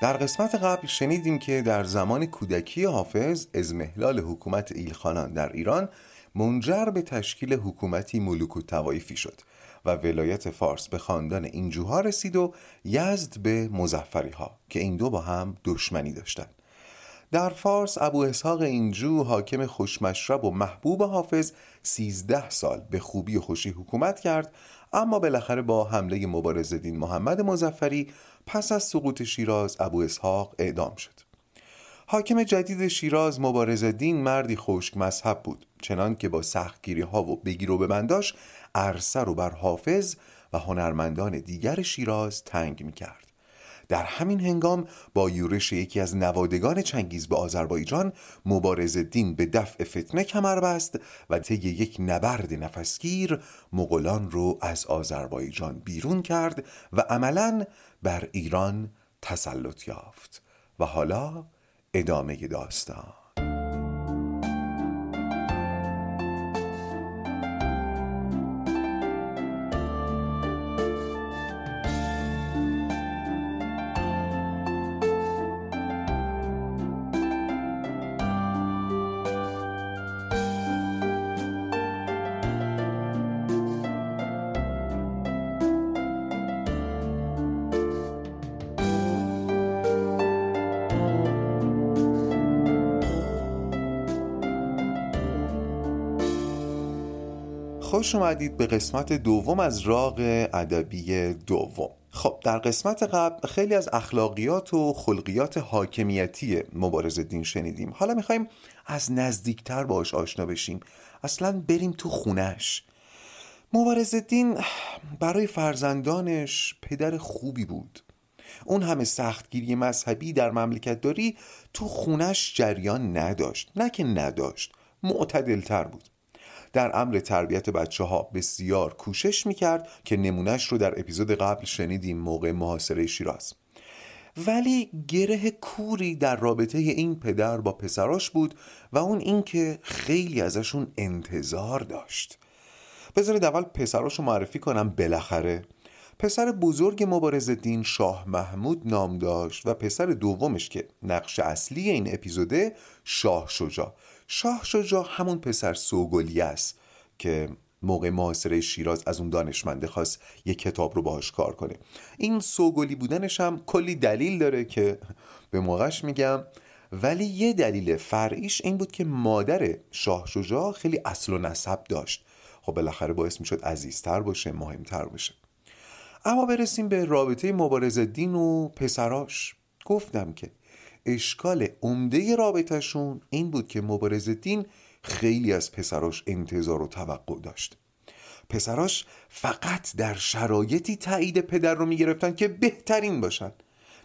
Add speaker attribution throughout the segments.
Speaker 1: در قسمت قبل شنیدیم که در زمان کودکی حافظ ازمهلال حکومت ایلخانان در ایران منجر به تشکیل حکومتی ملوک و توایفی شد و ولایت فارس به خاندان اینجوها رسید و یزد به مزفری ها که این دو با هم دشمنی داشتند. در فارس ابو اسحاق اینجو حاکم خوشمشرب و محبوب حافظ سیزده سال به خوبی و خوشی حکومت کرد. اما بالاخره با حمله مبارز دین محمد مزفری پس از سقوط شیراز ابو اسحاق اعدام شد. حاکم جدید شیراز مبارز دین مردی خشک مذهب بود. چنان که با سختگیری ها و بگیر و ببنداش عرصه رو بر حافظ و هنرمندان دیگر شیراز تنگ می کرد. در همین هنگام با یورش یکی از نوادگان چنگیز به آذربایجان مبارز دین به دفع فتنه کمر بست و طی یک نبرد نفسگیر مغولان رو از آذربایجان بیرون کرد و عملا بر ایران تسلط یافت و حالا ادامه داستان. خوش اومدید به قسمت دوم از راغ ادبی دوم. خب در قسمت قبل خیلی از اخلاقیات و خلقیات حاکمیتی مبارز دین شنیدیم. حالا می‌خوایم از نزدیکتر باش آشنا بشیم. اصلا بریم تو خونش مبارز دین برای فرزندانش پدر خوبی بود. اون همه سختگیری مذهبی در مملکت داری تو خونش جریان نداشت. نه که نداشت معتدلتر بود. در امر تربیت بچه ها بسیار کوشش می‌کرد که نمونهش رو در اپیزود قبل شنیدیم موقع محاصره شیراز. ولی گره کوری در رابطه این پدر با پسراش بود و اون اینکه خیلی ازشون انتظار داشت. بذارید اول پسراش رو معرفی کنم بالاخره. پسر بزرگ مبارز دین شاه محمود نام داشت و پسر دومش که نقش اصلی این اپیزوده شاه شجا شاه شجا همون پسر سوگلی است که موقع محاصره شیراز از اون دانشمنده خواست یک کتاب رو باهاش کار کنه. این سوگلی بودنش هم کلی دلیل داره که به موقعش میگم ولی یه دلیل فرعیش این بود که مادر شاه شجاع خیلی اصل و نسب داشت. خب بالاخره باعث می‌شد عزیزتر باشه مهمتر باشه. اما برسیم به رابطه مبارز دین و پسراش. گفتم که اشکال عمده رابطهشون این بود که مبارز دین خیلی از پسراش انتظار و توقع داشت. پسراش فقط در شرایطی تایید پدر رو می‌گرفتن که بهترین باشن.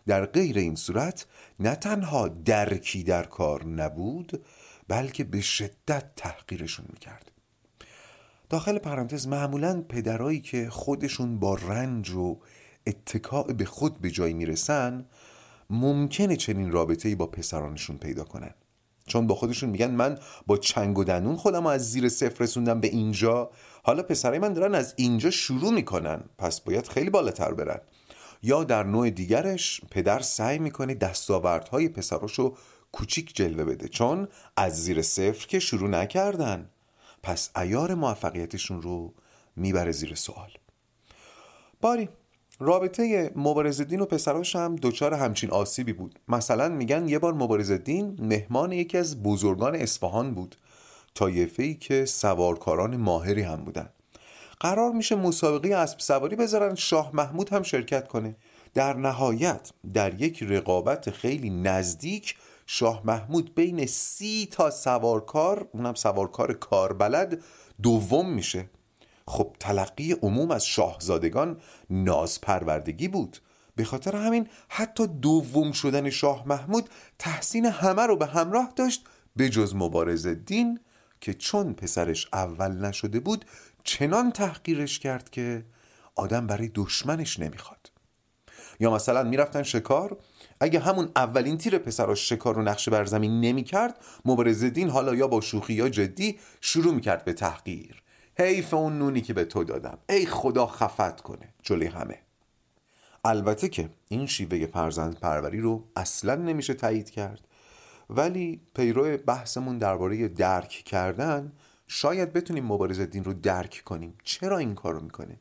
Speaker 1: در غیر این صورت نه تنها درکی در کار نبود بلکه به شدت تحقیرشون می‌کرد. داخل پرانتز معمولا پدرایی که خودشون با رنج و اتکاع به خود به جای می‌رسن ممکنه چنین رابطه ای با پسرانشون پیدا کنن. چون با خودشون میگن من با چنگ و دنون خودم از زیر صفر رسوندم به اینجا. حالا پسرای من دارن از اینجا شروع می‌کنن. پس باید خیلی بالاتر برن. یا در نوع دیگرش پدر سعی می‌کنه دستاوردهای پسراشو کوچیک جلوه بده. چون از زیر صفر که شروع نکردن. پس ایار موفقیتشون رو می‌بره زیر سوال. باری رابطه مبارزدین و پسراش هم دچار همچین آسیبی بود. مثلا میگن یه بار مبارزدین مهمان یکی از بزرگان اصفهان بود. طایفه ای که سوارکاران ماهری هم بودن. قرار میشه مسابقه اسب سواری بذارن شاه محمود هم شرکت کنه. در نهایت در یک رقابت خیلی نزدیک شاه محمود بین سی تا سوارکار اونم سوارکار کاربلد دوم میشه. خب تلقی عموم از شاهزادگان نازپروردگی بود. به خاطر همین حتی دوم شدن شاه محمود تحسین همه رو به همراه داشت به جز مبارز دین که چون پسرش اول نشده بود چنان تحقیرش کرد که آدم برای دشمنش نمی‌خواد. یا مثلا می‌رفتن شکار اگه همون اولین تیر پسراش شکار رو نقشه بر زمین نمی‌کرد مبارز دین حالا یا با شوخی یا جدی شروع می‌کرد به تحقیر. حیف اون نونی که به تو دادم. ای خدا خفت کنه. جلوی همه. البته که این شیوه فرزند پروری رو اصلا نمیشه تایید کرد. ولی پیرو بحثمون درباره درک کردن شاید بتونیم مبارزه دین رو درک کنیم. چرا این کار رو می‌کنه؟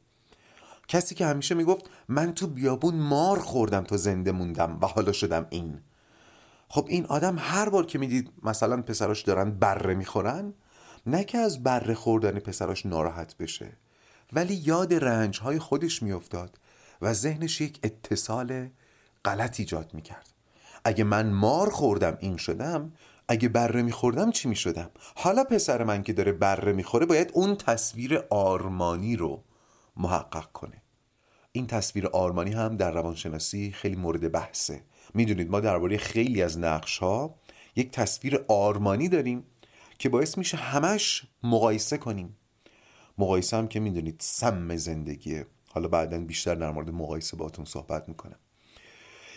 Speaker 1: کسی که همیشه می‌گفت من تو بیابون مار خوردم تا زنده موندم و حالا شدم این. خب این آدم هر بار که می‌دید مثلا پسراش دارن بره می‌خورن نه که از بره خوردن پسراش ناراحت بشه ولی یاد رنج های خودش میافتاد و ذهنش یک اتصال غلط ایجاد می‌کرد. اگه من مار خوردم این شدم اگه بره میخوردم چی می‌شدم؟ حالا پسر من که داره بره می‌خوره باید اون تصویر آرمانی رو محقق کنه. این تصویر آرمانی هم در روانشناسی خیلی مورد بحثه. می‌دونید ما درباره خیلی از نقش ها یک تصویر آرمانی داریم. که باعث میشه همش مقایسه کنیم. مقایسه هم که می‌دونید سم زندگیه حالا بعدا بیشتر در مورد مقایسه باتون صحبت می‌کنم.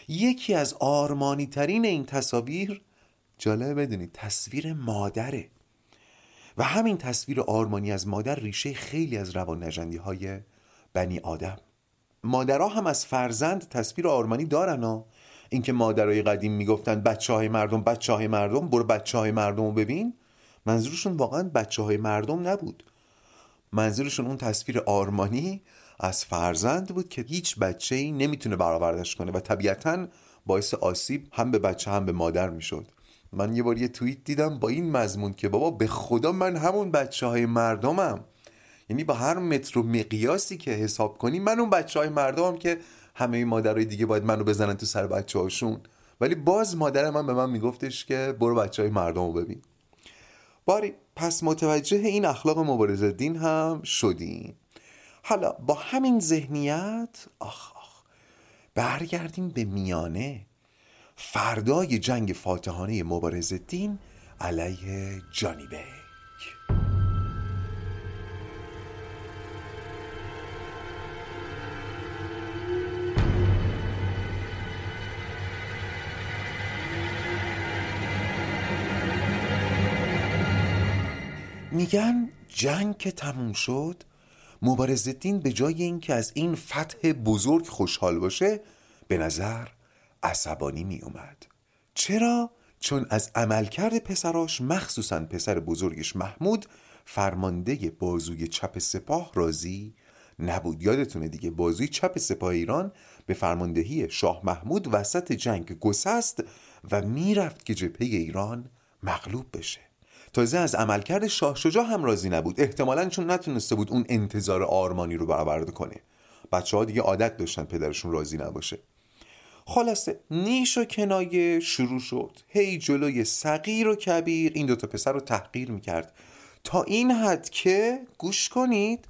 Speaker 1: یکی از آرمانی ترین این تصاویر جالبه بدونید تصویر مادره. و همین تصویر آرمانی از مادر ریشه خیلی از روان نجندی های بنی آدم. مادرها هم از فرزند تصویر آرمانی دارن ها. اینکه مادرای قدیم می‌گفتن بچه های مردم بچه های مردم برو بچه های مردم رو ببین. منظورشون واقعا بچه های مردم نبود. منظورشون اون تصویر آرمانی از فرزند بود که هیچ بچه ای نمی‌تونه برآوردش کنه و طبیعتا باعث آسیب هم به بچه هم به مادر می‌شد. من یه بار یه توییت دیدم با این مضمون که بابا به خدا من همون بچه های مردمم. یعنی با هر متر و مقیاسی که حساب کنی من اون بچه های مردمم که همه مادرای دیگه باید منو بزنن تو سر بچه هاشون ولی باز مادر من به من میگفتش که برو بچه های مردم رو ببین. باری پس متوجه این اخلاق مبارزه دین هم شدیم. حالا با همین ذهنیت آخ آخ برگردیم به میانه. فردای جنگ فاتحانه مبارز دین علیه جانی میگن جنگ که تموم شد مبارز به جای اینکه از این فتح بزرگ خوشحال باشه به نظر عصبانی می اومد چرا؟ چون از عملکرد پسراش مخصوصا پسر بزرگش محمود فرمانده بازوی چپ سپاه راضی نبود. یادتونه دیگه بازوی چپ سپاه ایران به فرماندهی شاه محمود وسط جنگ گسست و می‌رفت که جبهه ایران مغلوب بشه. تازه از عملکرد شاه شجاع هم راضی نبود. احتمالا چون نتونسته بود اون انتظار آرمانی رو برآورده کنه. بچه ها دیگه عادت داشتن پدرشون راضی نباشه. خلاصه نیش و کنایه شروع شد. هی جلوی صغیر و کبیر این دوتا پسر رو تحقیر می‌کرد. تا این حد که گوش کنید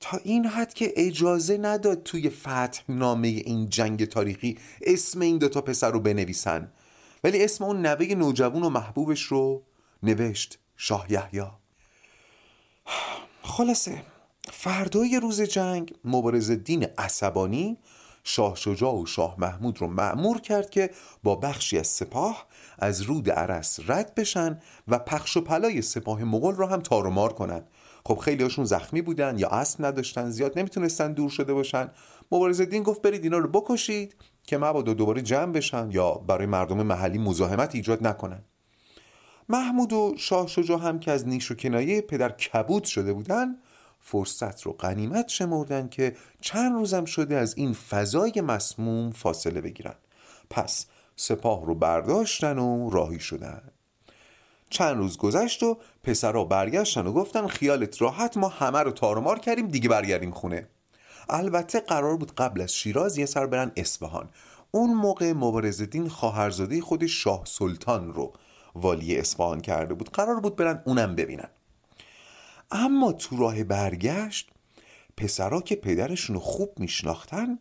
Speaker 1: تا این حد که اجازه نداد توی فتح نامه این جنگ تاریخی اسم این دوتا پسر رو بنویسن. ولی اسم اون نوه نوجوان و محبوبش رو نوشت شاه یحیی. خلاصه فردای روز جنگ مبارز دین عصبانی شاه شجاع و شاه محمود رو معمور کرد که با بخشی از سپاه از رود عرس رد بشن و پخش و پلای سپاه مغول رو هم تارومار کنن. خب خیلی هاشون زخمی بودن یا اسب نداشتن زیاد نمی‌تونستن دور شده باشن. مبارز دین گفت برید اینا رو بکشید که مبادا دوباره جمع بشن یا برای مردم محلی مزاحمت ایجاد نکنن. محمود و شاه شجاع هم که از نیش و کنایه پدر کبود شده بودن فرصت رو غنیمت شمردن که چند روزم شده از این فضای مسموم فاصله بگیرن. پس سپاه رو برداشتن و راهی شدن. چند روز گذشت و پسرها برگشتن و گفتن خیالت راحت ما همه رو تارمار کردیم دیگه برگردیم خونه. البته قرار بود قبل از شیراز یه سر برن اصفهان. اون موقع مبارزدین خواهرزاده خود شاه سلطان رو والی اصفهان کرده بود قرار بود برن اونم ببینن. اما تو راه برگشت پسرا که پدرشون خوب میشناختن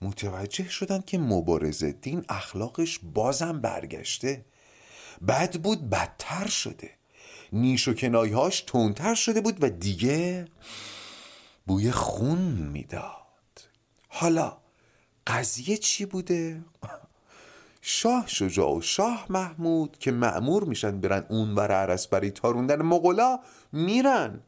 Speaker 1: متوجه شدن که مبارز دین اخلاقش بازم برگشته. بد بود بدتر شده. نیش و کنایهاش تونتر شده بود و دیگه بوی خون می‌داد. حالا قضیه چی بوده؟ شاه شجاع و شاه محمود که معمور میشن برن اون ور عرس برای تاروندن مغلا میرن.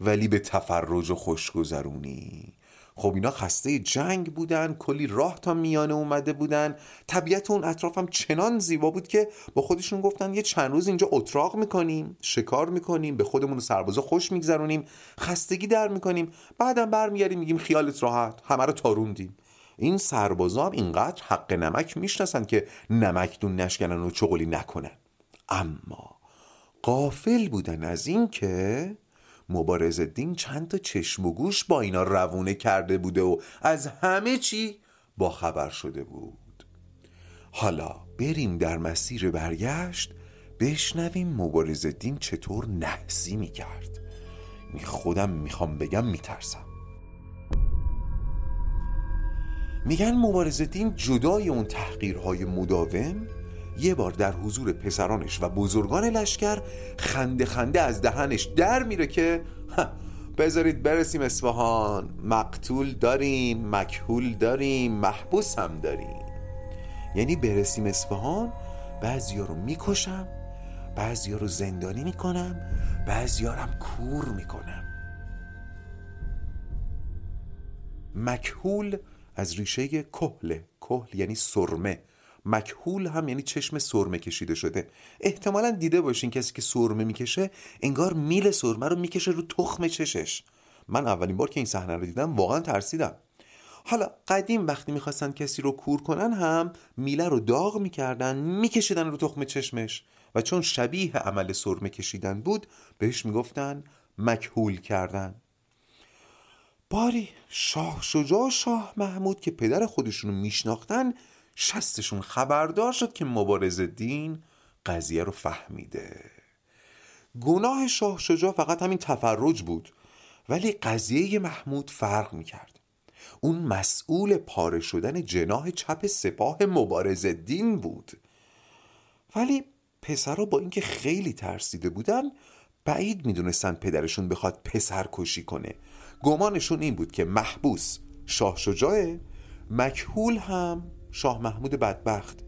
Speaker 1: ولی به تفرج و خوشگذرونی. خب اینا خسته جنگ بودن کلی راه تا میانه اومده بودن. طبیعت اون اطراف هم چنان زیبا بود که با خودشون گفتن یه چند روز اینجا اتراق می‌کنیم شکار می‌کنیم به خودمون و سربازا خوش میگذرونیم خستگی در می‌کنیم. بعدم برمیگردیم میگیم خیالت راحت همه رو تاروندیم این سربازا اینقدر حق نمک می‌شناسن که نمک دون نشکنن و چغلی نکنن. اما قافل بودن از این که مبارز دین چند تا چشم و گوش با اینا روونه کرده بوده و از همه چی با خبر شده بود. حالا بریم در مسیر برگشت بشنویم مبارز دین چطور نحسی می‌کرد. می خودم می‌خوام بگم میترسم. میگن مبارز دین جدای اون تحقیرهای مداوم؟ یه بار در حضور پسرانش و بزرگان لشکر خنده خنده از دهنش در میره که بذارید برسیم اصفهان مقتول داریم مکهول داریم محبوس هم داریم. یعنی برسیم اصفهان بعضیا رو می‌کشم بعضیا رو زندانی می‌کنم بعضیا هم کور می‌کنم. مکهول از ریشه کهله کهل یعنی سرمه. مکهول هم یعنی چشم سرمه کشیده شده. احتمالا دیده باشین کسی که سرمه می‌کشه انگار میل سرمه رو می‌کشه رو تخم چشش. من اولین بار که این صحنه رو دیدم واقعا ترسیدم. حالا قدیم وقتی می‌خواستن کسی رو کور کنن هم میله رو داغ می‌کردن میکشیدن رو تخم چشمش. و چون شبیه عمل سرمه کشیدن بود بهش می‌گفتن مکهول کردن. باری شاه شجاع شاه محمود که پدر خودشونو میشناختن شستشون خبردار شد که مبارز دین قضیه رو فهمیده. گناه شاه شجاع فقط همین تفرج بود ولی قضیه محمود فرق می‌کرد. اون مسئول پاره شدن جناه چپ سپاه مبارز دین بود. ولی پسرها با اینکه خیلی ترسیده بودن بعید می‌دونستن پدرشون بخواد پسر کشی کنه. گمانشون این بود که محبوس شاه شجاعه مکهول هم شاه محمود بدبخت.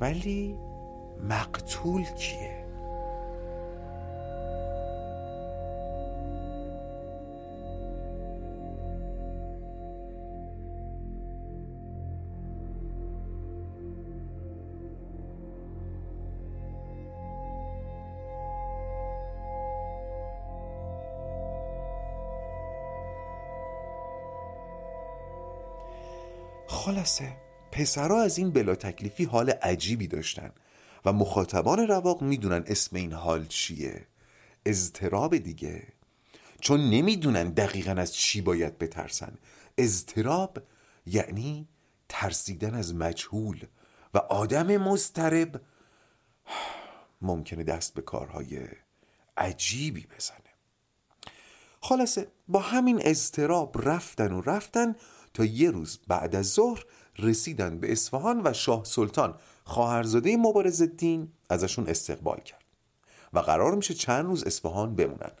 Speaker 1: ولی مقتول کیه؟ خلاصه پسرها از این بلا تکلیفی حال عجیبی داشتن و مخاطبان رواق می‌دونن اسم این حال چیه. اضطراب دیگه. چون نمی‌دونن دقیقا از چی باید بترسن. اضطراب یعنی ترسیدن از مجهول و آدم مضطرب. ممکنه دست به کارهای عجیبی بزنه. خلاصه با همین اضطراب رفتن و رفتن تا یه روز بعد از ظهر رسیدن به اصفهان و شاه سلطان خواهرزاده مبارز الدین ازشون استقبال کرد و قرار میشه چند روز اصفهان بمونن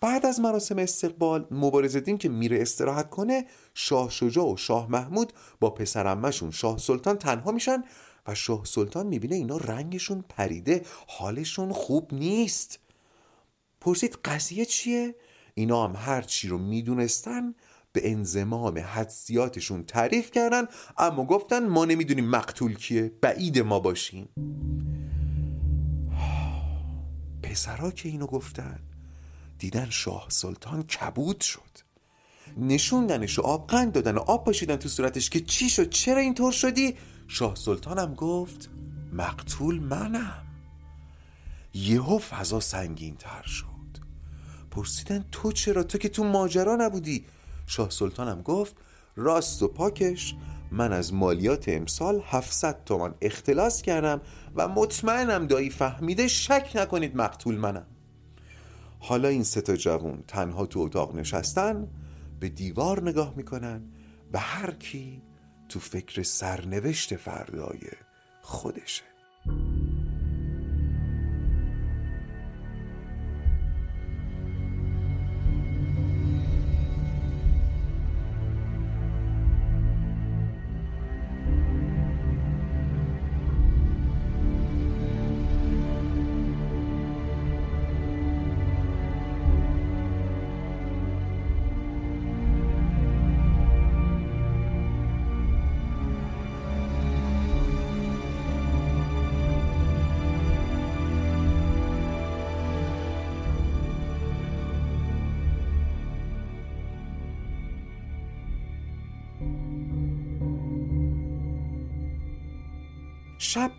Speaker 1: بعد از مراسم استقبال مبارز الدین که میره استراحت کنه شاه شجاع و شاه محمود با پسرمشون شاه سلطان تنها میشن و شاه سلطان می‌بینه اینا رنگشون پریده حالشون خوب نیست پرسید قضیه چیه؟ اینا هم هر چی رو می‌دونستن به انزمام حدسیاتشون تعریف کردن اما گفتن ما نمی‌دونیم مقتول کیه بعید ما باشیم. پسرا که اینو گفتن دیدن شاه سلطان کبود شد. نشوندنش و آب قند دادن و آب پاشیدن تو صورتش که چی شد چرا اینطور شدی؟ شاه سلطانم گفت مقتول منم. یهو فضا سنگین تر شد. پرسیدن تو چرا؟ تو که تو ماجرا نبودی. شاه سلطانم گفت راست و پاکش من از مالیات امسال 700 تومان اختلاس کردم و مطمئنم دایی فهمیده شک نکنید مقتول منم. حالا این سه تا جوون تنها تو اتاق نشستن به دیوار نگاه می‌کنن و هر کی تو فکر سرنوشت فردای خودشه.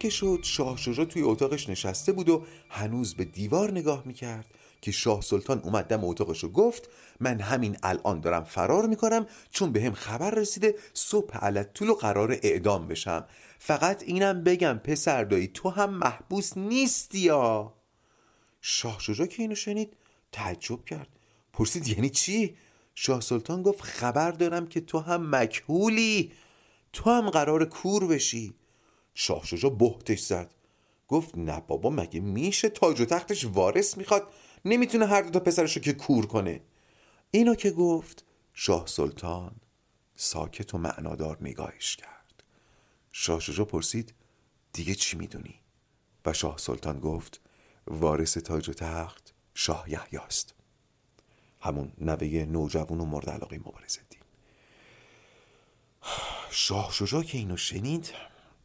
Speaker 1: که شد شاه شجا توی اتاقش نشسته بود و هنوز به دیوار نگاه می‌کرد که شاه سلطان اومد دم اتاقش و گفت من همین الان دارم فرار می‌کنم چون به هم خبر رسیده صبح علت طول و قرار اعدام بشم. فقط اینم بگم پسر دایی تو هم محبوس نیستی یا؟ شاه شجا که اینو شنید تعجب کرد. پرسید یعنی چی؟ شاه سلطان گفت خبر دارم که تو هم مکهولی تو هم قرار کور بشی. شاه شجا بهتش زد. گفت نه بابا مگه میشه تاج و تختش وارث می‌خواد؟ نمی‌تونه هر دو تا پسرشو که کور کنه. اینو که گفت شاه سلطان ساکت و معنادار نگاهش کرد. شاه شجا پرسید دیگه چی می‌دونی؟ و شاه سلطان گفت وارث تاج و تخت شاه یحیاست. همون نوه نوجوان و مورد علاقه مبارزه دین شاه شجا که اینو شنید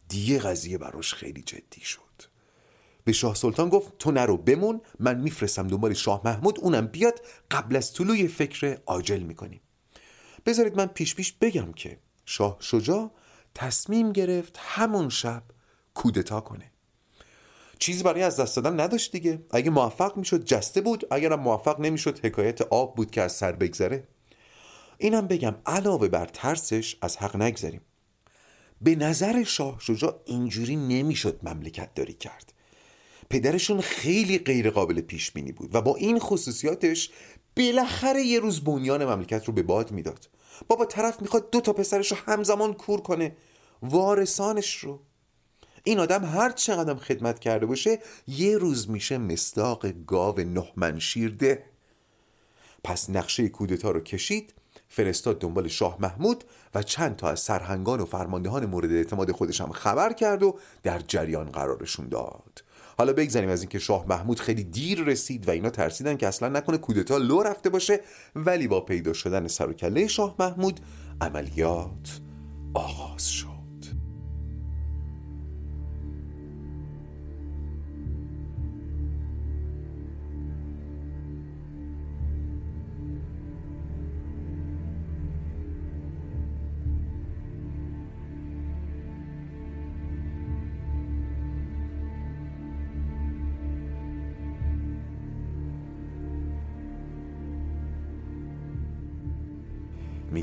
Speaker 1: دیگه قضیه براش خیلی جدی شد. به شاه سلطان گفت تو نرو بمون من میفرستم دنبال شاه محمود اونم بیاد قبل از طلوع فکر عاجل می‌کنیم. بذارید من پیش پیش بگم که شاه شجاع تصمیم گرفت همون شب کودتا کنه. چیزی برای از دست دادن نداشت دیگه. اگه موفق می‌شد جسته بود اگرم موفق نمی‌شد حکایت آب بود که از سر بگذره. اینم بگم علاوه بر ترسش از حق نگذریم. به نظر شاه شجاع اینجوری نمی‌شد مملکت داری کرد. پدرشون خیلی غیر قابل پیش بینی بود و با این خصوصیاتش بالاخره یه روز بنیان مملکت رو به باد می‌داد. بابا طرف می‌خواد دو تا پسرش رو همزمان کور کنه. وارثانش رو. این آدم هر چقدر خدمت کرده باشه یه روز میشه مستاق گاو نه شیرده پس نقشه کودتا رو کشید فرستاد دنبال شاه محمود و چند تا از سرهنگان و فرماندهان مورد اعتماد خودش هم خبر کرد و در جریان قرارشون داد. حالا بگذاریم از اینکه شاه محمود خیلی دیر رسید و اینا ترسیدن که اصلا نکنه کودتا لو رفته باشه ولی با پیدا شدن سر و کله شاه محمود عملیات آغاز شد.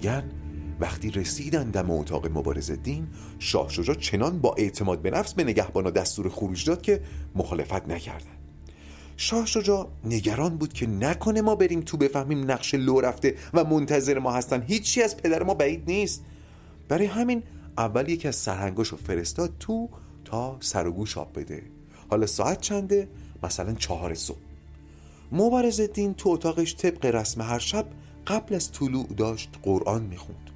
Speaker 1: میگن وقتی رسیدن دم اتاق مبارز دین شاه شجاع چنان با اعتماد به نفس به نگهبانا دستور خروج داد که مخالفت نکردن. شاه شجاع نگران بود که نکنه ما بریم تو بفهمیم نقش لو رفته و منتظر ما هستن. هیچی از پدر ما بعید نیست. برای همین اول یکی از سرهنگاشو فرستاد تو تا سر و گوش آب بده. حالا ساعت چنده؟ مثلا چهار صبح. مبارز دین تو اتاقش طبق رسم هر شب قبل از طلوع داشت قرآن می‌خوند.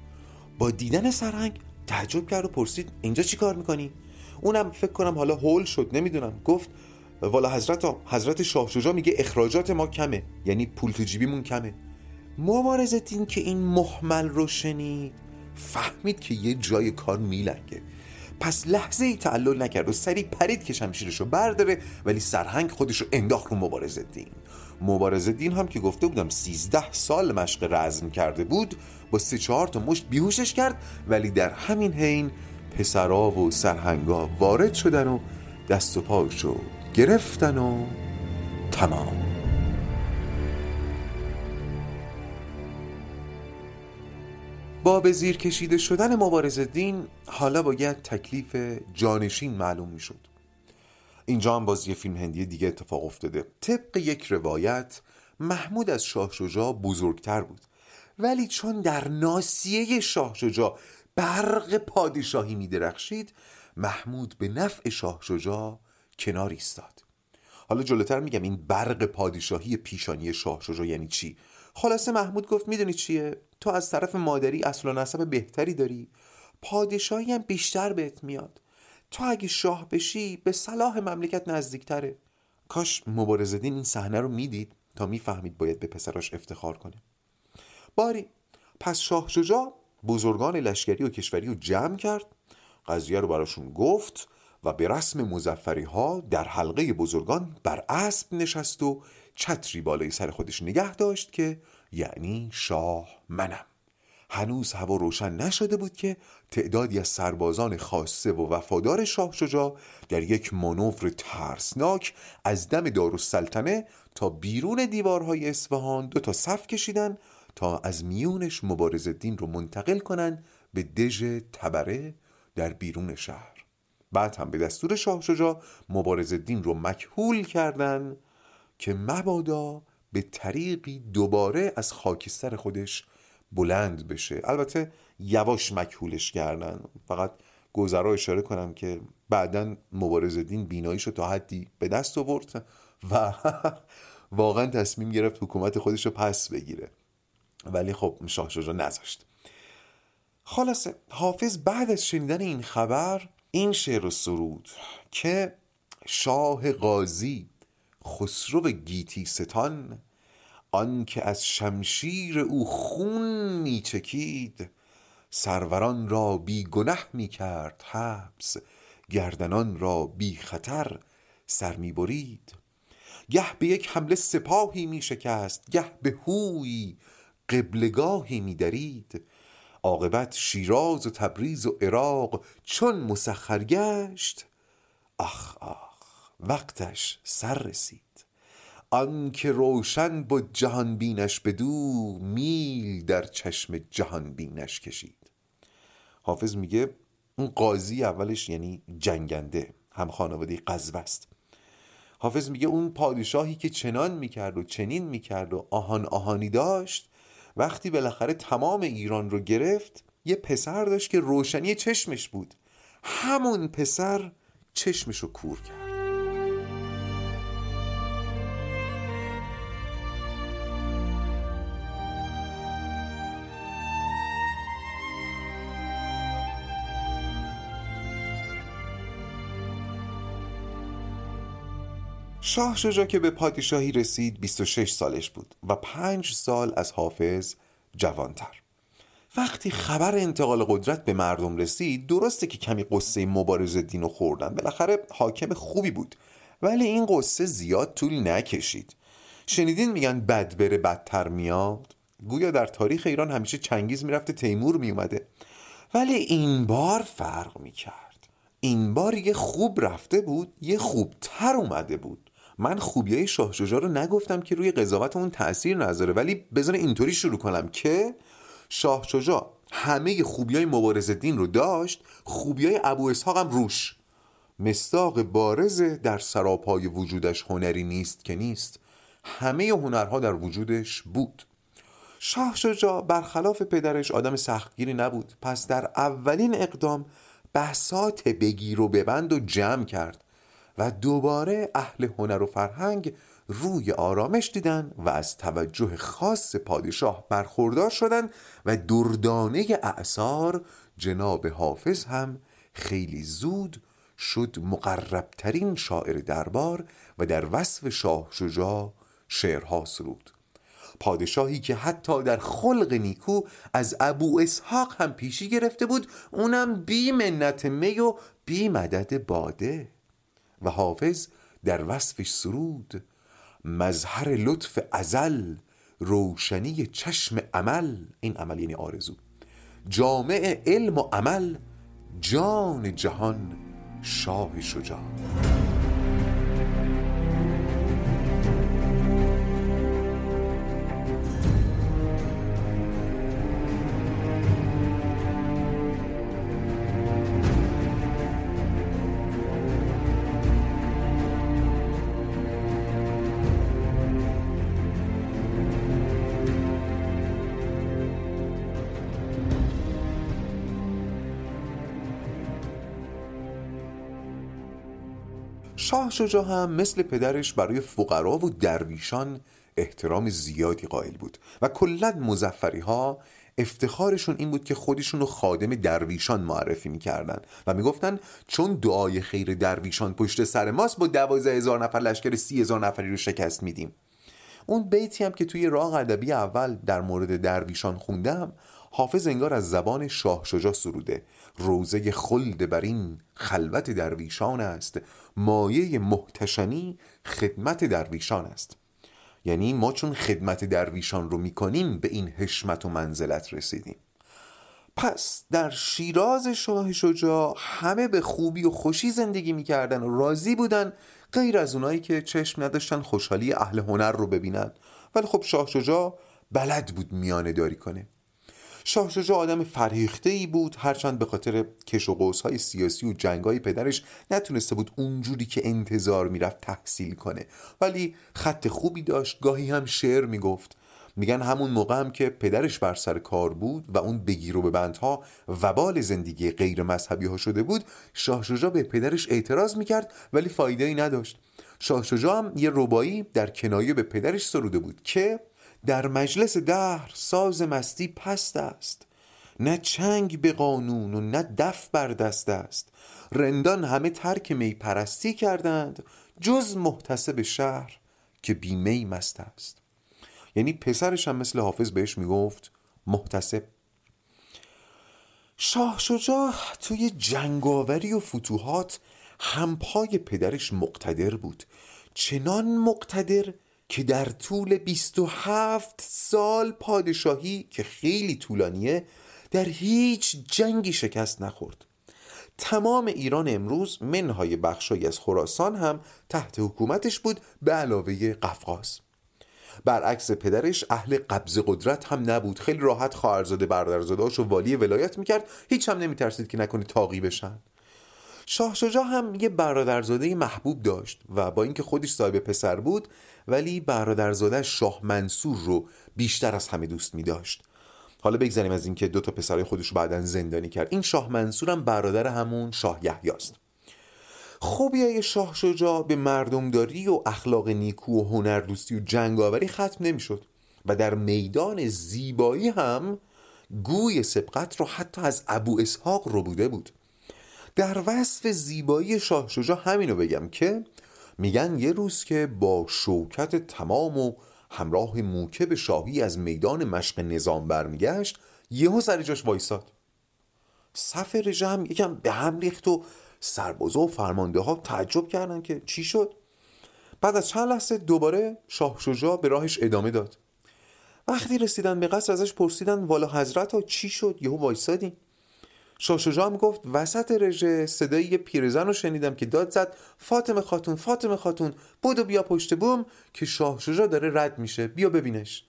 Speaker 1: با دیدن سرهنگ تعجب کرد و پرسید اینجا چی کار می‌کنی؟ اونم فکر کنم حالا هول شد نمی‌دونم. گفت والا حضرت حضرت شاه شجا میگه اخراجات ما کمه یعنی پول تو جیبیمون کمه. مبارزتین که این محمل رو شنید فهمید که یه جای کار میلنگه. پس لحظه ای تعلل نکرد و سری پرید که شمشیرش برداره ولی سرهنگ خودش رو انداخت رو مبارزه دین مبارزه دین هم که گفته بودم سیزده سال مشق رزم کرده بود با سه چهار تا مشت بیهوشش کرد ولی در همین حین پسرا و سرهنگا وارد شدن و دست و پاشو گرفتن و تمام. با به زیر کشیده شدن مبارز دین حالا باید تکلیف جانشین معلوم می‌شد. اینجا هم باز یه فیلم هندی دیگه اتفاق افتاده. طبق یک روایت محمود از شاه شجاع بزرگتر بود. ولی چون در ناسیه شاه شجاع برق پادشاهی میدرخشید محمود به نفع شاه شجاع کنار ایستاد. حالا جلوتر میگم این برق پادشاهی پیشانی شاه شجاع یعنی چی؟ خلاصه محمود گفت می‌دونی چیه؟ تو از طرف مادری اصل و نسب بهتری داری. پادشاهی هم بیشتر بهت میاد. تو اگه شاه بشی به صلاح مملکت نزدیکتره. کاش مبارزدین این صحنه رو می‌دید تا می‌فهمید باید به پسراش افتخار کنه. باری پس شاه شجاع بزرگان لشکری و کشوری رو جمع کرد قضیه رو براشون گفت و به رسم مزفری ها در حلقه بزرگان بر اسب نشست و چتری بالای سر خودش نگه داشت که یعنی شاه منم. هنوز هوا روشن نشده بود که تعدادی از سربازان خاصه و وفادار شاه شجاع در یک مانور ترسناک از دم دارالسلطنه تا بیرون دیوارهای اصفهان دو تا صف کشیدن تا از میونش مبارز دین رو منتقل کنن به دژ تبره در بیرون شهر. بعد هم به دستور شاه شجاع مبارز دین رو مکهول کردن که مبادا به طریقی دوباره از خاکستر خودش بلند بشه. البته یواش مکهولش کردن. فقط گذرا اشاره کنم که بعدا مبارز دین بیناییش رو تا حدی به دست آورد و واقعا تصمیم گرفت حکومت خودش رو پس بگیره. ولی خب شاه شجاع نذاشت. خلاصه حافظ بعد از شنیدن این خبر این شعر و سرود که شاه قاضی خسرو گیتی ستان آن که از شمشیر او خون میچکید سروران را بی گنه می کرد حبس گردنان را بی خطر سر می برید گه به یک حمله سپاهی می شکست گه به هوی قبلگاهی می درید عاقبت شیراز و تبریز و عراق چون مسخر گشت آخ آخ وقتش سر رسید. آن که روشن بود جهان بینش بدو میل در چشم جهان بینش کشید. حافظ میگه اون قاضی اولش یعنی جنگنده هم خانواده قزوه است. حافظ میگه اون پادشاهی که چنان می‌کرد و چنین می‌کرد و آهان آهانی داشت وقتی بالاخره تمام ایران رو گرفت یه پسر داشت که روشنی چشمش بود. همون پسر چشمش رو کور کرد. شاه شجا که به پادشاهی رسید 26 سالش بود و پنج سال از حافظ جوانتر. وقتی خبر انتقال قدرت به مردم رسید درسته که کمی قصه مبارز دین رو خوردن بالاخره حاکم خوبی بود. ولی این قصه زیاد طول نکشید. شنیدین میگن بد بره بدتر میاد؟ گویا در تاریخ ایران همیشه چنگیز می‌رفته تیمور میومده. ولی این بار فرق می‌کرد. این بار یه خوب رفته بود یه خوبتر اومده بود. من خوبیای شاه شجاع رو نگفتم که روی قضاوت اون تاثیر نذاره ولی بذار اینطوری شروع کنم که شاه شجاع همه خوبیای مبارز دین رو داشت خوبیای ابو اسحاق هم روش. مستاق بارز در سراپای وجودش هنری نیست که نیست. همه هنرها در وجودش بود. شاه شجاع برخلاف پدرش آدم سختگیری نبود. پس در اولین اقدام بحثات بگیر و ببند و جمع کرد. و دوباره اهل هنر و فرهنگ روی آرامش دیدن و از توجه خاص پادشاه برخوردار شدند و دردانه اعثار جناب حافظ هم خیلی زود شد مقربترین شاعر دربار و در وصف شاه شجاع شعرها سرود. پادشاهی که حتی در خلق نیکو از ابو اسحاق هم پیشی گرفته بود اونم بی منت می و بی مدد باده. و حافظ در وصفش سرود مظهر لطف ازل روشنی چشم عمل. این عمل یعنی آرزو. جامع علم و عمل جان جهان شاه شجاع. شاه شجاع هم مثل پدرش برای فقرا و درویشان احترام زیادی قائل بود و کلا مزفری ها افتخارشون این بود که خودشون رو خادم درویشان معرفی می‌کردن و می‌گفتن چون دعای خیر درویشان پشت سر ماست با دوازه هزار نفر لشکر سی هزار نفری رو شکست میدیم. اون بیتی هم که توی راه ادبی اول در مورد درویشان خوندم حافظ انگار از زبان شاه شجاع سروده. روزه خلد بر این خلوت درویشان است. مایه محتشمی خدمت درویشان است. یعنی ما چون خدمت درویشان رو می‌کنیم به این حشمت و منزلت رسیدیم. پس در شیراز شاه شجاع همه به خوبی و خوشی زندگی می‌کردن و راضی بودن غیر از اونایی که چشم نداشتن خوشحالی اهل هنر رو ببینن. ولی خب شاه شجاع بلد بود میانه داری کنه. شاه شجاع آدم فرهیخته ای بود هرچند به خاطر کش و قوس های سیاسی و جنگ های پدرش نتونسته بود اونجوری که انتظار می‌رفت تحصیل کنه. ولی خط خوبی داشت گاهی هم شعر می‌گفت. میگن همون موقع هم که پدرش بر سر کار بود و اون بگیر و به بندها وبال زندگی غیر مذهبی ها شده بود شاه شجاع به پدرش اعتراض می‌کرد ولی فایده ای نداشت. شاه شجاع هم یه ربایی در کنایه به پدرش سروده بود که در مجلس دهر ساز مستی پست است. نه چنگ به قانون و نه دف بر دست است. رندان همه ترک می پرستی کردند جز محتسب شهر که بیمی مست است. یعنی پسرش هم مثل حافظ بهش می‌گفت محتسب. شاه شجاع توی جنگاوری و فتوحات همپای پدرش مقتدر بود. چنان مقتدر که در طول 27 سال پادشاهی که خیلی طولانیه در هیچ جنگی شکست نخورد. تمام ایران امروز منهای بخشایی از خراسان هم تحت حکومتش بود به علاوه قفقاز. برعکس پدرش اهل قبض قدرت هم نبود. خیلی راحت خواهرزاده و والی ولایت می‌کرد. هیچ هم نمیترسید که نکنه تاقی بشن. شاه شجاع هم یه برادرزاده محبوب داشت و با اینکه خودش صاحب پسر بود ولی برادرزاده شاه منصور رو بیشتر از همه دوست می داشت حالا بگذاریم از اینکه دو تا پسرای خودش رو بعدا زندانی کرد. این شاه منصور هم برادر همون شاه یحیاست خوبیای شاه شجاع به مردمداری و اخلاق نیکو و هنردوستی و جنگاوری ختم نمی‌شد و در میدان زیبایی هم گوی سبقت رو حتی از ابو اسحاق رو بوده بود. در وصف زیبایی شاه شجاع همینو بگم که میگن یه روز که با شوکت تمام و همراه موکب شاهی از میدان مشق نظام برمیگشت یهو سر جاش وایساد. صف رژه یکم به هم ریخت و سربازا و فرمانده ها تعجب کردن که چی شد. بعد از چند لحظه دوباره شاه شجاع به راهش ادامه داد. وقتی رسیدن به قصر ازش پرسیدن والا حضرت ها چی شد؟ یهو وایسادی هم گفت وسط رژه صدای یه پیرزن رو شنیدم که داد زد فاطمه خاتون فاطمه خاتون بودو بیا پشت بوم که شاه شجاع داره رد میشه. بیا ببینش.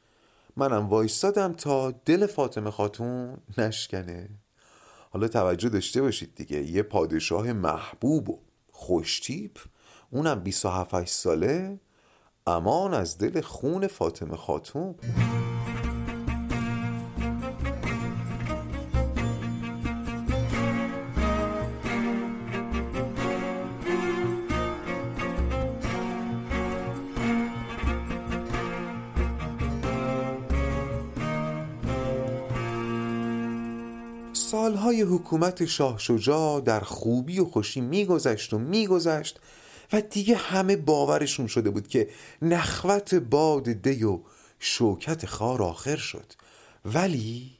Speaker 1: منم وایستادم تا دل فاطمه خاتون نشکنه. حالا توجه داشته باشید دیگه. یه پادشاه محبوب و خوشتیپ اونم 27 ساله امان از دل خون فاطمه خاتون. حکومت شاه شجاع در خوبی و خوشی میگذشت و میگذشت و دیگه همه باورشون شده بود که نخوت باد دی و شوکت خار آخر شد. ولی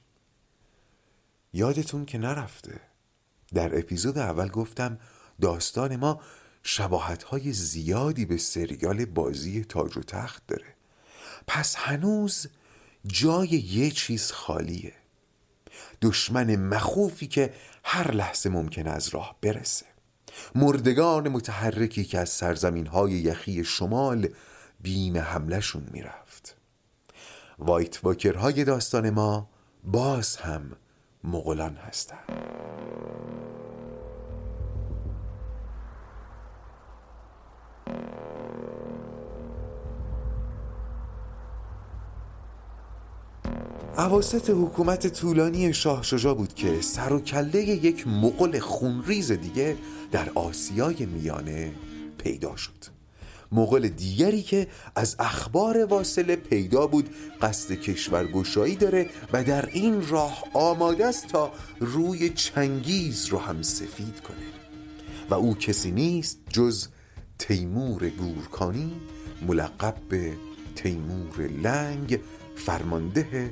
Speaker 1: یادتون که نرفته در اپیزود اول گفتم داستان ما شباهت های زیادی به سریال بازی تاج و تخت داره. پس هنوز جای یه چیز خالیه. دشمن مخوفی که هر لحظه ممکن از راه برسه. مردگان متحرکی که از سرزمین های یخی شمال بیم حملشون می‌رفت. وایت واکرهای داستان ما باز هم مغولان هستند. عواست حکومت طولانی شاه شجا بود که سر و کله یک مغل خونریز دیگه در آسیای میانه پیدا شد. مغل دیگری که از اخبار واصله پیدا بود قصد کشورگشایی داره و در این راه آماده است تا روی چنگیز رو هم سفید کنه. و او کسی نیست جز تیمور گورکانی ملقب به تیمور لنگ فرمانده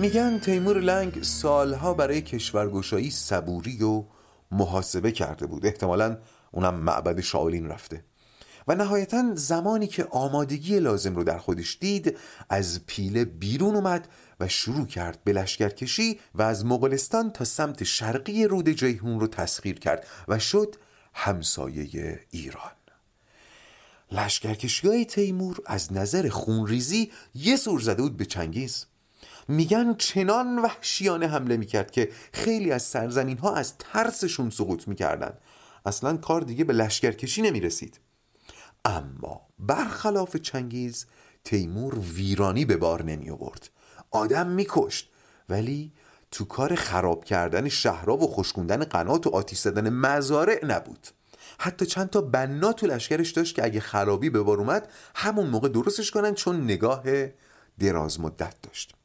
Speaker 1: میگن تیمور لنگ سالها برای کشورگشایی صبوری و محاسبه کرده بود. احتمالا اونم معبد شاولین رفته. و نهایتا زمانی که آمادگی لازم رو در خودش دید از پیله بیرون اومد و شروع کرد به لشکرکشی و از مغولستان تا سمت شرقی رود جیهون رو تسخیر کرد و شد همسایه ایران. لشکرکشی های تیمور از نظر خونریزی یه سور زده بود به چنگیز. میگن چنان وحشیانه حمله می‌کرد که خیلی از سرزمین ها از ترسشون سقوط می‌کردن اصلا کار دیگه به لشکرکشی نمی‌رسید. اما برخلاف چنگیز تیمور ویرانی به بار نمی آدم میکشت. ولی تو کار خراب کردن شهرها و خشکوندن قنات و آتیش زدن مزارع نبود. حتی چند تا بنا تو لشکرش داشت که اگه خرابی به بار اومد همون موقع درستش کنن چون نگاه دراز مدت داشت.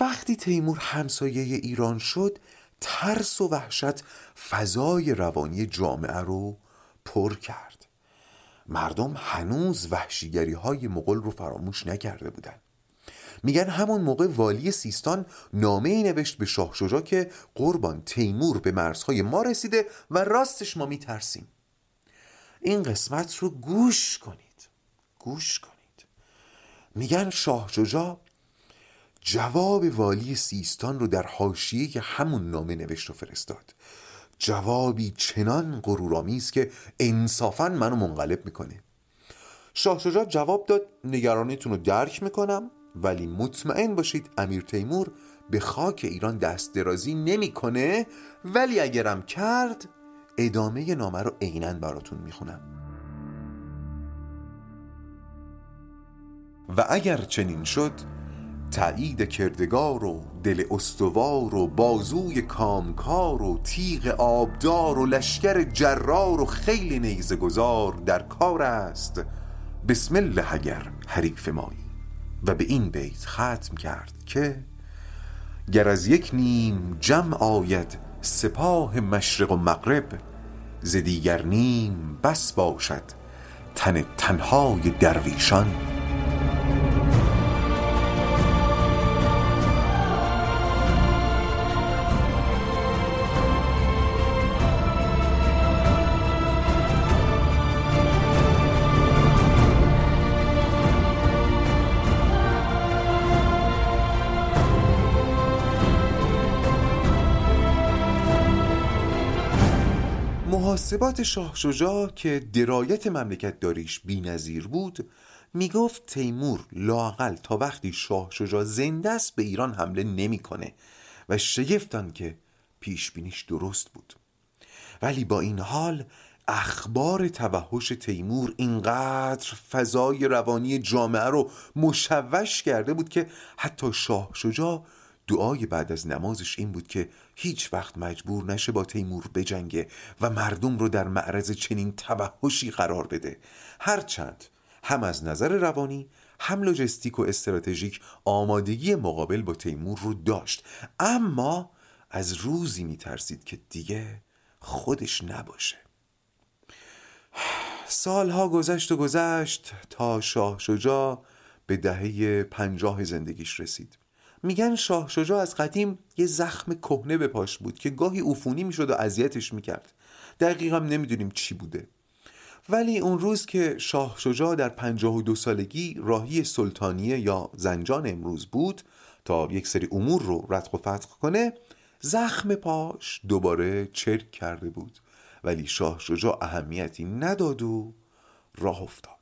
Speaker 1: وقتی تیمور همسایه ایران شد ترس و وحشت فضای روانی جامعه رو پر کرد. مردم هنوز وحشیگری های مغل رو فراموش نکرده بودن. میگن همون موقع والی سیستان نامه ای نوشت به شاه شجا که قربان تیمور به مرزهای ما رسیده و راستش ما میترسیم. این قسمت رو گوش کنید. گوش کنید. میگن شاه شجا جواب والی سیستان رو در حاشیه همون نامه نوشت و فرستاد. جوابی چنان غرورآمیز که انصافا منو منقلب می‌کنه. شاه شجاع جواب داد نگرانیتون رو درک می‌کنم ولی مطمئن باشید امیر تیمور به خاک ایران دست درازی نمی‌کنه ولی اگرم کرد ادامه نامه رو عینا براتون می‌خونم. و اگر چنین شد تایید کردگار و دل استوار و بازوی کامکار و تیغ آبدار و لشکر جرار و خیلی نیزه گذار در کار است. بسم الله اگر حریف مایی. و به این بیت ختم کرد که گر از یک نیم جمع آید سپاه مشرق و مغرب ز دیگر نیم بس باشد تن تنهای درویشان. محاسبات شاه شجاع که درایت مملکت داریش بی نظیر بود می‌گفت تیمور لاقل تا وقتی شاه شجاع زنده است به ایران حمله نمی‌کنه و شگفتن که پیش بینیش درست بود. ولی با این حال اخبار توحش تیمور اینقدر فضای روانی جامعه رو مشوش کرده بود که حتی شاه شجاع دعای بعد از نمازش این بود که هیچ وقت مجبور نشه با تیمور بجنگه و مردم رو در معرض چنین توحشی قرار بده. هرچند هم از نظر روانی هم لوجستیک و استراتژیک آمادگی مقابل با تیمور رو داشت. اما از روزی میترسید که دیگه خودش نباشه. سالها گذشت و گذشت تا شاه شجاع به دهه پنجاه زندگیش رسید. میگن شاه شجاع از قدیم یه زخم کهنه به پاش بود که گاهی عفونی می‌شد و اذیتش می‌کرد. دقیقا نمی‌دونیم چی بوده. ولی اون روز که شاه شجاع در پنجاه و دو سالگی راهی سلطانیه یا زنجان امروز بود تا یک سری امور رو رتق و فتق کنه زخم پاش دوباره چرک کرده بود. ولی شاه شجاع اهمیتی نداد و راه افتاد.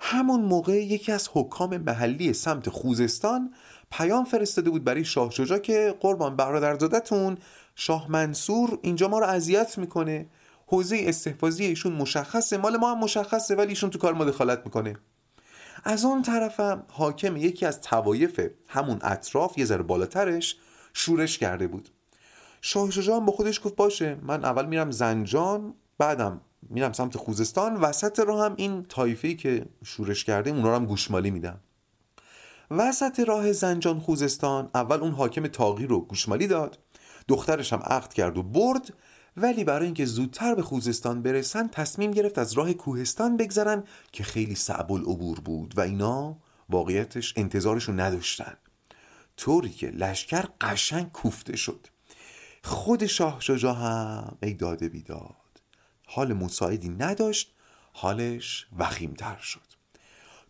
Speaker 1: همون موقع یکی از حکام محلی سمت خوزستان پیام فرستاده بود برای شاه شجاع که قربان برادرزادتون شاه منصور اینجا ما رو اذیت می‌کنه. حوزه استحفاظی ایشون مشخصه. مال ما هم مشخصه ولی ایشون تو کار ما دخالت می‌کنه. از اون طرفم حاکم یکی از توایف همون اطراف یه ذره بالاترش شورش کرده بود. شاه شجاع با خودش گفت باشه من اول میرم زنجان بعدم میرم سمت خوزستان وسط رو هم این تایفهی که شورش کرده اونا رو هم گوشمالی میدم. وسط راه زنجان خوزستان اول اون حاکم تاغی رو گوشمالی داد. دخترش هم عقد کرد و برد ولی برای اینکه زودتر به خوزستان برسن تصمیم گرفت از راه کوهستان بگذرن که خیلی صعب العبور بود و اینا واقعیتش انتظارش رو نداشتن. طوری که لشکر قشنگ کوفته شد. خود شاه شجاع هم ای داده بیداد. حال مساعدی نداشت حالش وخیمتر شد.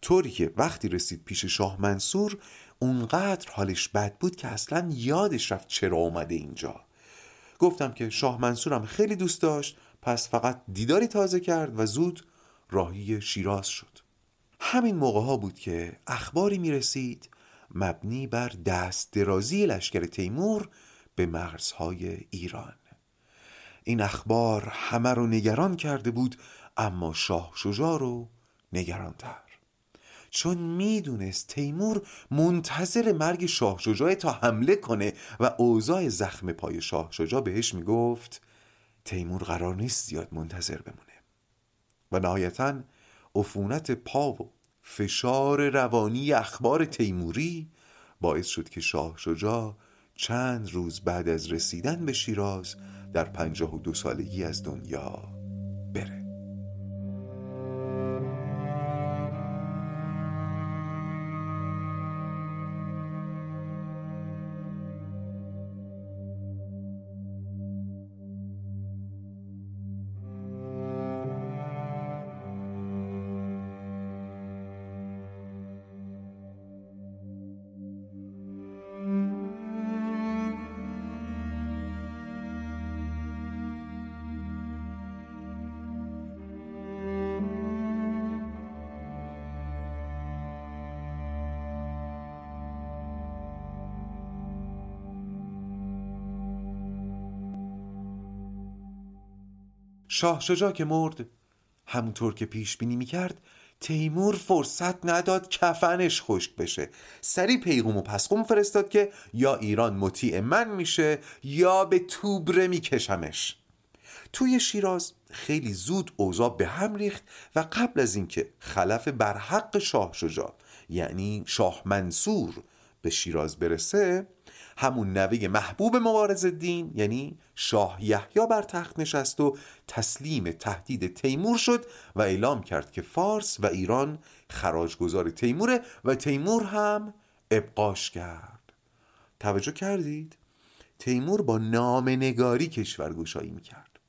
Speaker 1: طوری که وقتی رسید پیش شاه منصور اونقدر حالش بد بود که اصلا یادش رفت چرا اومده اینجا. گفتم که شاه منصورم خیلی دوست داشت پس فقط دیداری تازه کرد و زود راهی شیراز شد. همین موقع ها بود که اخباری می رسید مبنی بر دست درازی لشکر تیمور به مرزهای ایران. این اخبار همه رو نگران کرده بود اما شاه شجاع رو نگرانتر. چون می‌دونست تیمور منتظر مرگ شاه شجاع تا حمله کنه و اوضاع زخم پای شاه شجاع بهش می‌گفت تیمور قرار نیست زیاد منتظر بمونه. و نهایتا عفونت پا و فشار روانی اخبار تیموری باعث شد که شاه شجاع چند روز بعد از رسیدن به شیراز در پنجاه و دو سالگی از دنیا شاه شجاع که مرد. همونطور که پیش بینی می‌کرد تیمور فرصت نداد کفنش خشک بشه. سری پیغوم و پسقوم فرستاد که یا ایران مطیع من میشه یا به توبره میکشمش. توی شیراز خیلی زود اوضاع به هم ریخت و قبل از اینکه خلف بر حق شاه شجاع یعنی شاه منصور به شیراز برسه همون نوه محبوب مبارز دین یعنی شاه یحیی بر تخت نشست و تسلیم تهدید تیمور شد و اعلام کرد که فارس و ایران خراجگذار تیموره و تیمور هم ابقاش کرد. توجه کردید؟ تیمور با نامنگاری کشورگشایی می‌کرد.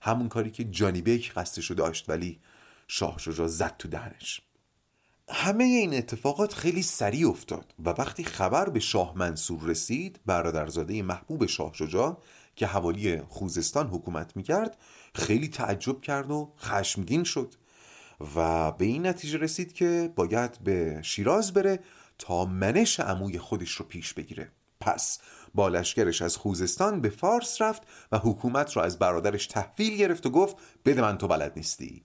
Speaker 1: همون کاری که جانی بیک قصدشو داشت ولی شاه شجا زد تو دهنش. همه این اتفاقات خیلی سریع افتاد و وقتی خبر به شاه منصور رسید برادرزاده محبوب شاه شجاع که حوالی خوزستان حکومت می‌کرد خیلی تعجب کرد و خشمگین شد و به این نتیجه رسید که باید به شیراز بره تا منش عموی خودش رو پیش بگیره. پس با لشکرش از خوزستان به فارس رفت و حکومت رو از برادرش تحویل گرفت و گفت بده من تو بلد نیستی.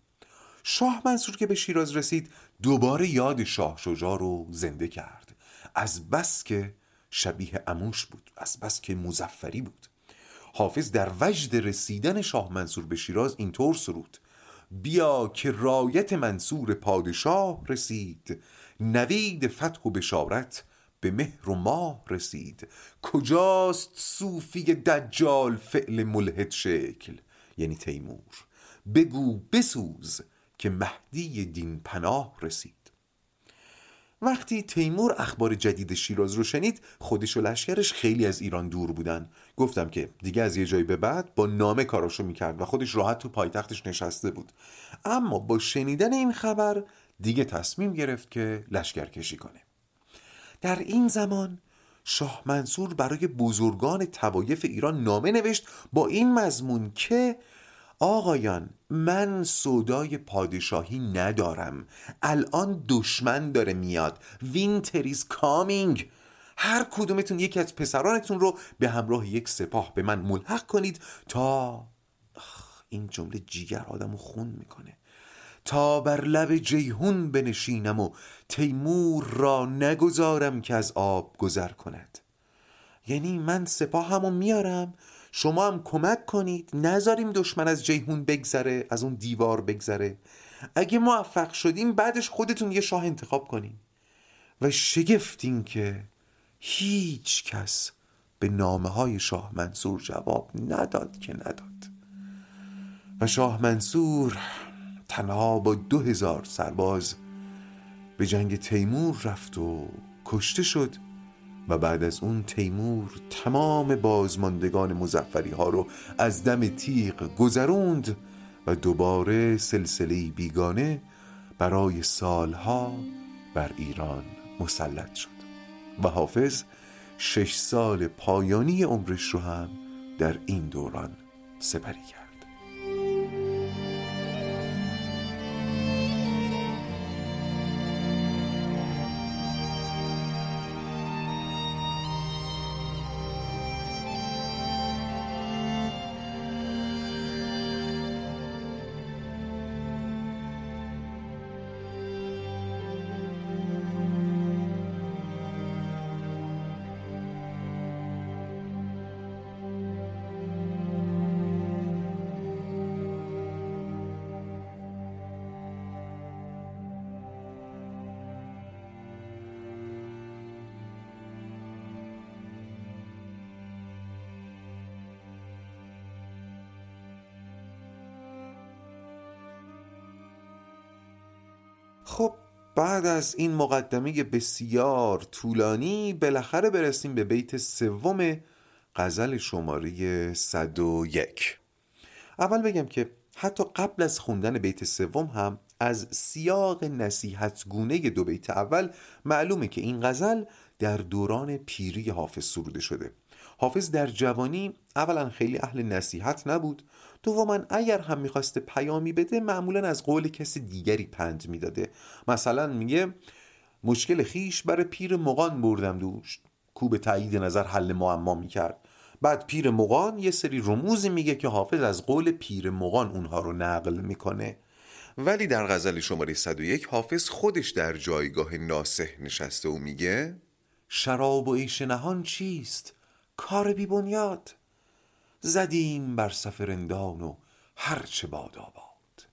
Speaker 1: شاه منصور که به شیراز رسید دوباره یاد شاه شجاع رو زنده کرد. از بس که شبیه اموش بود از بس که مزفری بود. حافظ در وجد رسیدن شاه منصور به شیراز اینطور سرود. بیا که رایت منصور پادشاه رسید. نوید فتح و بشارت به مهر و ماه رسید. کجاست صوفی دجال فعل ملحد شکل؟ یعنی تیمور. بگو بسوز. که مهدی دین پناه رسید. وقتی تیمور اخبار جدید شیراز رو شنید خودش و لشکرش خیلی از ایران دور بودن. گفتم که دیگه از یه جایی به بعد با نامه کاراشو می‌کرد و خودش راحت تو پایتختش نشسته بود. اما با شنیدن این خبر دیگه تصمیم گرفت که لشکر کشی کنه. در این زمان شاه منصور برای بزرگان توایف ایران نامه نوشت با این مضمون که آقایان من صدای پادشاهی ندارم. الان دشمن داره میاد. Winter is coming هر کدومتون یکی از پسرانتون رو به همراه یک سپاه به من ملحق کنید تا این جمله جیگر آدم خون می‌کنه. تا بر لب جیهون بنشینم و تیمور را نگذارم که از آب گذر کند. یعنی من سپاهمو میارم شما هم کمک کنید. نذاریم دشمن از جیهون بگذره از اون دیوار بگذره. اگه موفق شدیم بعدش خودتون یه شاه انتخاب کنیم و شگفتین که هیچ کس به نامه های شاه منصور جواب نداد که نداد. و شاه منصور تنها با دو هزار سرباز به جنگ تیمور رفت و کشته شد. و بعد از اون تیمور تمام بازماندگان مزفری ها رو از دم تیغ گذروند و دوباره سلسله بیگانه برای سالها بر ایران مسلط شد. و حافظ شش سال پایانی عمرش رو هم در این دوران سپری کرد. خب بعد از این مقدمه بسیار طولانی بالاخره برسیم به بیت سوم غزل شماره 101 اول بگم که حتی قبل از خوندن بیت سوم هم از سیاق نصیحتگونه دو بیت اول معلومه که این غزل در دوران پیری حافظ سروده شده. حافظ در جوانی اولا خیلی اهل نصیحت نبود دوما اگر هم می‌خواسته پیامی بده معمولا از قول کسی دیگری پند می‌داده. مثلا میگه مشکل خیش برای پیر مغان بردم دوش. کو به تایید نظر حل معما می‌کرد. بعد پیر مغان یه سری رموزی میگه که حافظ از قول پیر مغان اونها رو نقل می‌کنه. ولی در غزل شماره 101 حافظ خودش در جایگاه ناسه نشسته و میگه شراب و عیش نهان چیست؟ کار بی بنیاد. زدیم بر سفرندان و هرچه باد آباد.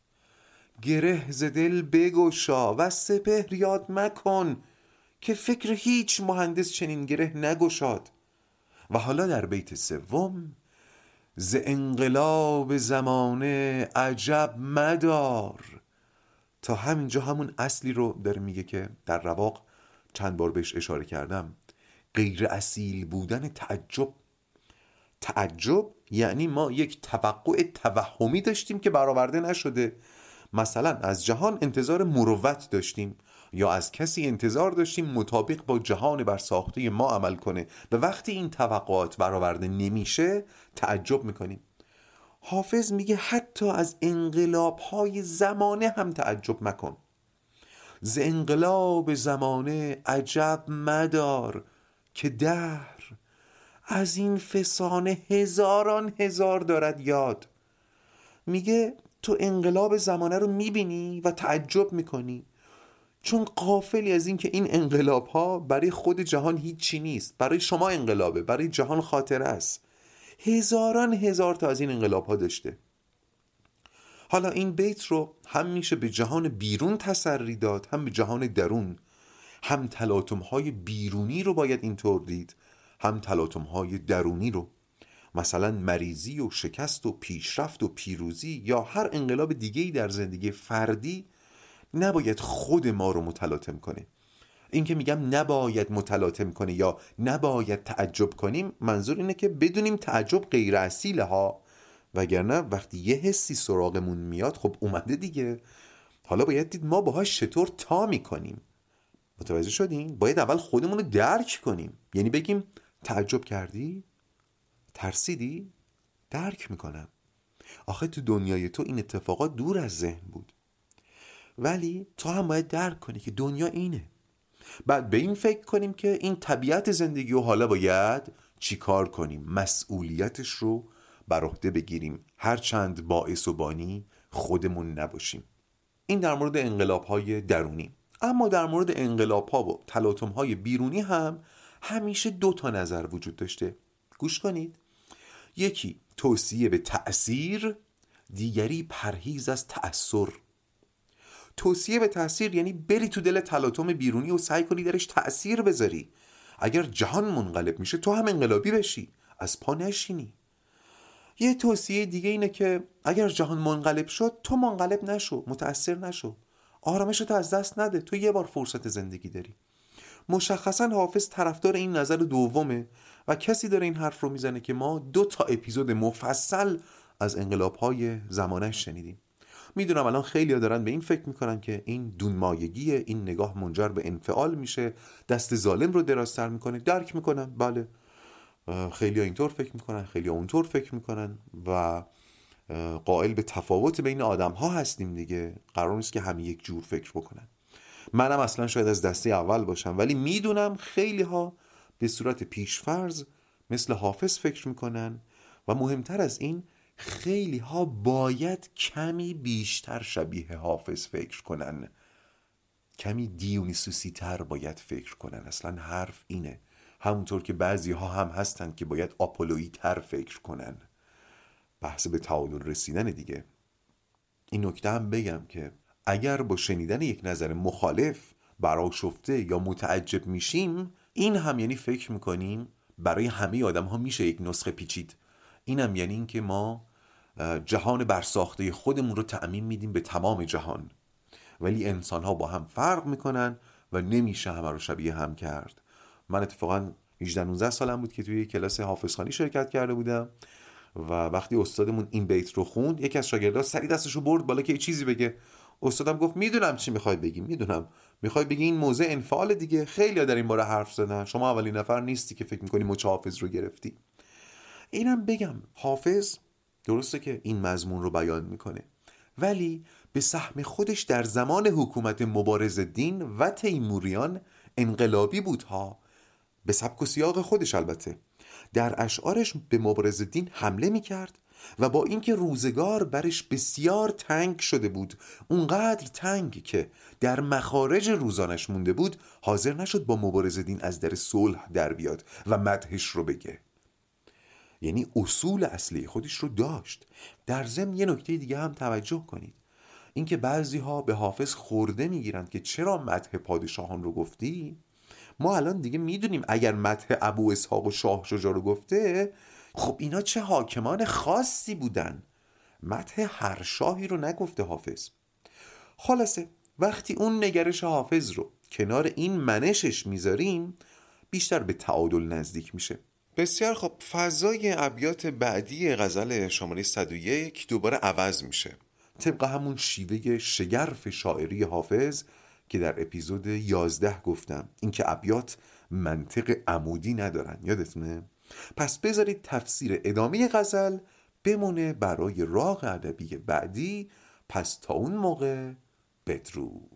Speaker 1: گره ز دل بگشا و سپهر یاد مکن که فکر هیچ مهندس چنین گره نگشاد. و حالا در بیت سوم ز انقلاب زمانه عجب مدار. تا همینجا همون اصلی رو داره میگه که در رواق چند بار بهش اشاره کردم. غیر اصیل بودن تعجب تعجب یعنی ما یک توقع توهمی داشتیم که برآورده نشده. مثلا از جهان انتظار مروت داشتیم یا از کسی انتظار داشتیم مطابق با جهان بر ساخته ما عمل کنه. به وقتی این توقعات برآورده نمیشه تعجب می‌کنیم. حافظ میگه حتی از انقلاب های زمانه هم تعجب مکن. ز انقلاب زمانه عجب مدار که دهر از این فسانه هزاران هزار دارد یاد. میگه تو انقلاب زمانه رو می‌بینی و تعجب می‌کنی. چون قافلی از این که این انقلاب ها برای خود جهان هیچی نیست برای شما انقلابه برای جهان خاطر است. هزاران هزار تا از این انقلاب ها داشته. حالا این بیت رو هم میشه به جهان بیرون تسری داد هم به جهان درون. هم تلاطم های بیرونی رو باید اینطور دید. هم تلاطم های درونی رو. مثلا مریضی و شکست و پیشرفت و پیروزی یا هر انقلاب دیگه در زندگی فردی نباید خود ما رو متلاطم کنه. این که میگم نباید متلاطم کنه یا نباید تعجب کنیم منظور اینه که بدونیم تعجب غیر اصیله ها. وگرنه وقتی یه حسی سراغمون میاد خب اومده دیگه. حالا باید دید ما باهاش چطور تا می‌کنیم. متوجه شدیم باید اول خودمون رو درک کنیم. یعنی بگیم تعجب کردی؟ ترسیدی؟ درک می‌کنم. آخه تو دنیای تو این اتفاقات دور از ذهن بود. ولی تو هم باید درک کنی که دنیا اینه. بعد به این فکر کنیم که این طبیعت زندگی و حالا باید چیکار کنیم؟ مسئولیتش رو بر عهده بگیریم. هرچند باعث و بانی خودمون نباشیم. این در مورد انقلاب های درونی. اما در مورد انقلاب ها و تلاطم های بیرونی هم همیشه دو تا نظر وجود داشته. گوش کنید. یکی توصیه به تأثیر دیگری پرهیز از تأثیر توصیه به تاثیر یعنی بری تو دل تلاطم بیرونی و سعی کنی درش تأثیر بذاری. اگر جهان منقلب میشه تو هم انقلابی بشی. از پا نشینی. یه توصیه دیگه اینه که اگر جهان منقلب شد تو منقلب نشو متأثر نشو. آرامش تو از دست نده. تو یه بار فرصت زندگی داری. مشخصا حافظ طرفدار این نظر دومه و کسی داره این حرف رو می‌زنه که ما دو تا اپیزود مفصل از انقلاب های زمانش شنیدیم. می‌دونم الان خیلی دارن به این فکر می‌کنن که این دونمایگی این نگاه منجر به انفعال میشه دست ظالم رو درازتر می‌کنه درک می‌کنن. بله. خیلی اینطور فکر می‌کنن خیلی اونطور فکر می‌کنن و قائل به تفاوت بین آدم ها هستیم دیگه. قرار نیست که همه یک جور فکر بکنن. منم اصلا شاید از دسته اول باشم ولی می‌دونم خیلی ها به صورت پیشفرز مثل حافظ فکر می‌کنن و مهمتر از این خیلی ها باید کمی بیشتر شبیه حافظ فکر کنن. کمی دیونیسوسی تر باید فکر کنن. اصلا حرف اینه. همونطور که بعضی ها هم هستن که باید آپولویی تر فکر کنن. بحث به تعادل رسیدن دیگه. این نکته هم بگم که اگر با شنیدن یک نظر مخالف برای شفته یا متعجب میشیم این هم یعنی فکر می‌کنیم برای همه آدم ها میشه یک نسخه پیچید. این هم یعنی اینکه ما جهان برساخته خودمون رو تعمین میدیم به تمام جهان. ولی انسان ها با هم فرق می‌کنن و نمیشه همه رو شبیه هم کرد. من اتفاقا 18 19 سالم بود که توی کلاس حافظخانی شرکت کرده بودم و وقتی استادمون این بیت رو خوند یکی از شاگردها سری دستش رو برد بالا که چیزی بگه. استادم گفت می‌دونم چی می‌خوای بگی می‌دونم. می‌خوای بگی این موزه انفعال دیگه. خیلی در این باره حرف زدن. شما اولین نفر نیستی که فکر می‌کنی مچ حافظ رو گرفتی. اینم بگم حافظ درسته که این مضمون رو بیان می‌کنه. ولی به سهم خودش در زمان حکومت مبارز دین و تیموریان انقلابی بود ها به سبک و سیاق خودش البته. در اشعارش به مبارز دین حمله می‌کرد و با اینکه روزگار برش بسیار تنگ شده بود اونقدر تنگ که در مخارج روزانش مونده بود حاضر نشد با مبارز دین از در صلح در بیاد و مدهش رو بگه. یعنی اصول اصلی خودش رو داشت. در ضمن یه نکته دیگه هم توجه کنید. اینکه بعضی ها به حافظ خورده می‌گیرند که چرا مدح پادشاهان رو گفتی؟ ما الان دیگه می‌دونیم اگر مدح ابو اسحاق و شاه شجاع رو گفته خب اینا چه حاکمان خاصی بودن؟ مدح هر شاهی رو نگفته حافظ. خلاصه وقتی اون نگرش حافظ رو کنار این منشش می‌ذاریم بیشتر به تعادل نزدیک میشه. بسیار خب فضای ابیات بعدی غزل شماره 101 دوباره عوض میشه. طبق همون شیوه شگرف شاعری حافظ که در اپیزود 11 گفتم اینکه ابیات منطق عمودی ندارن. یادتونه؟ پس بذارید تفسیر ادامه غزل بمونه برای راغ ادبی بعدی. پس تا اون موقع بدرود.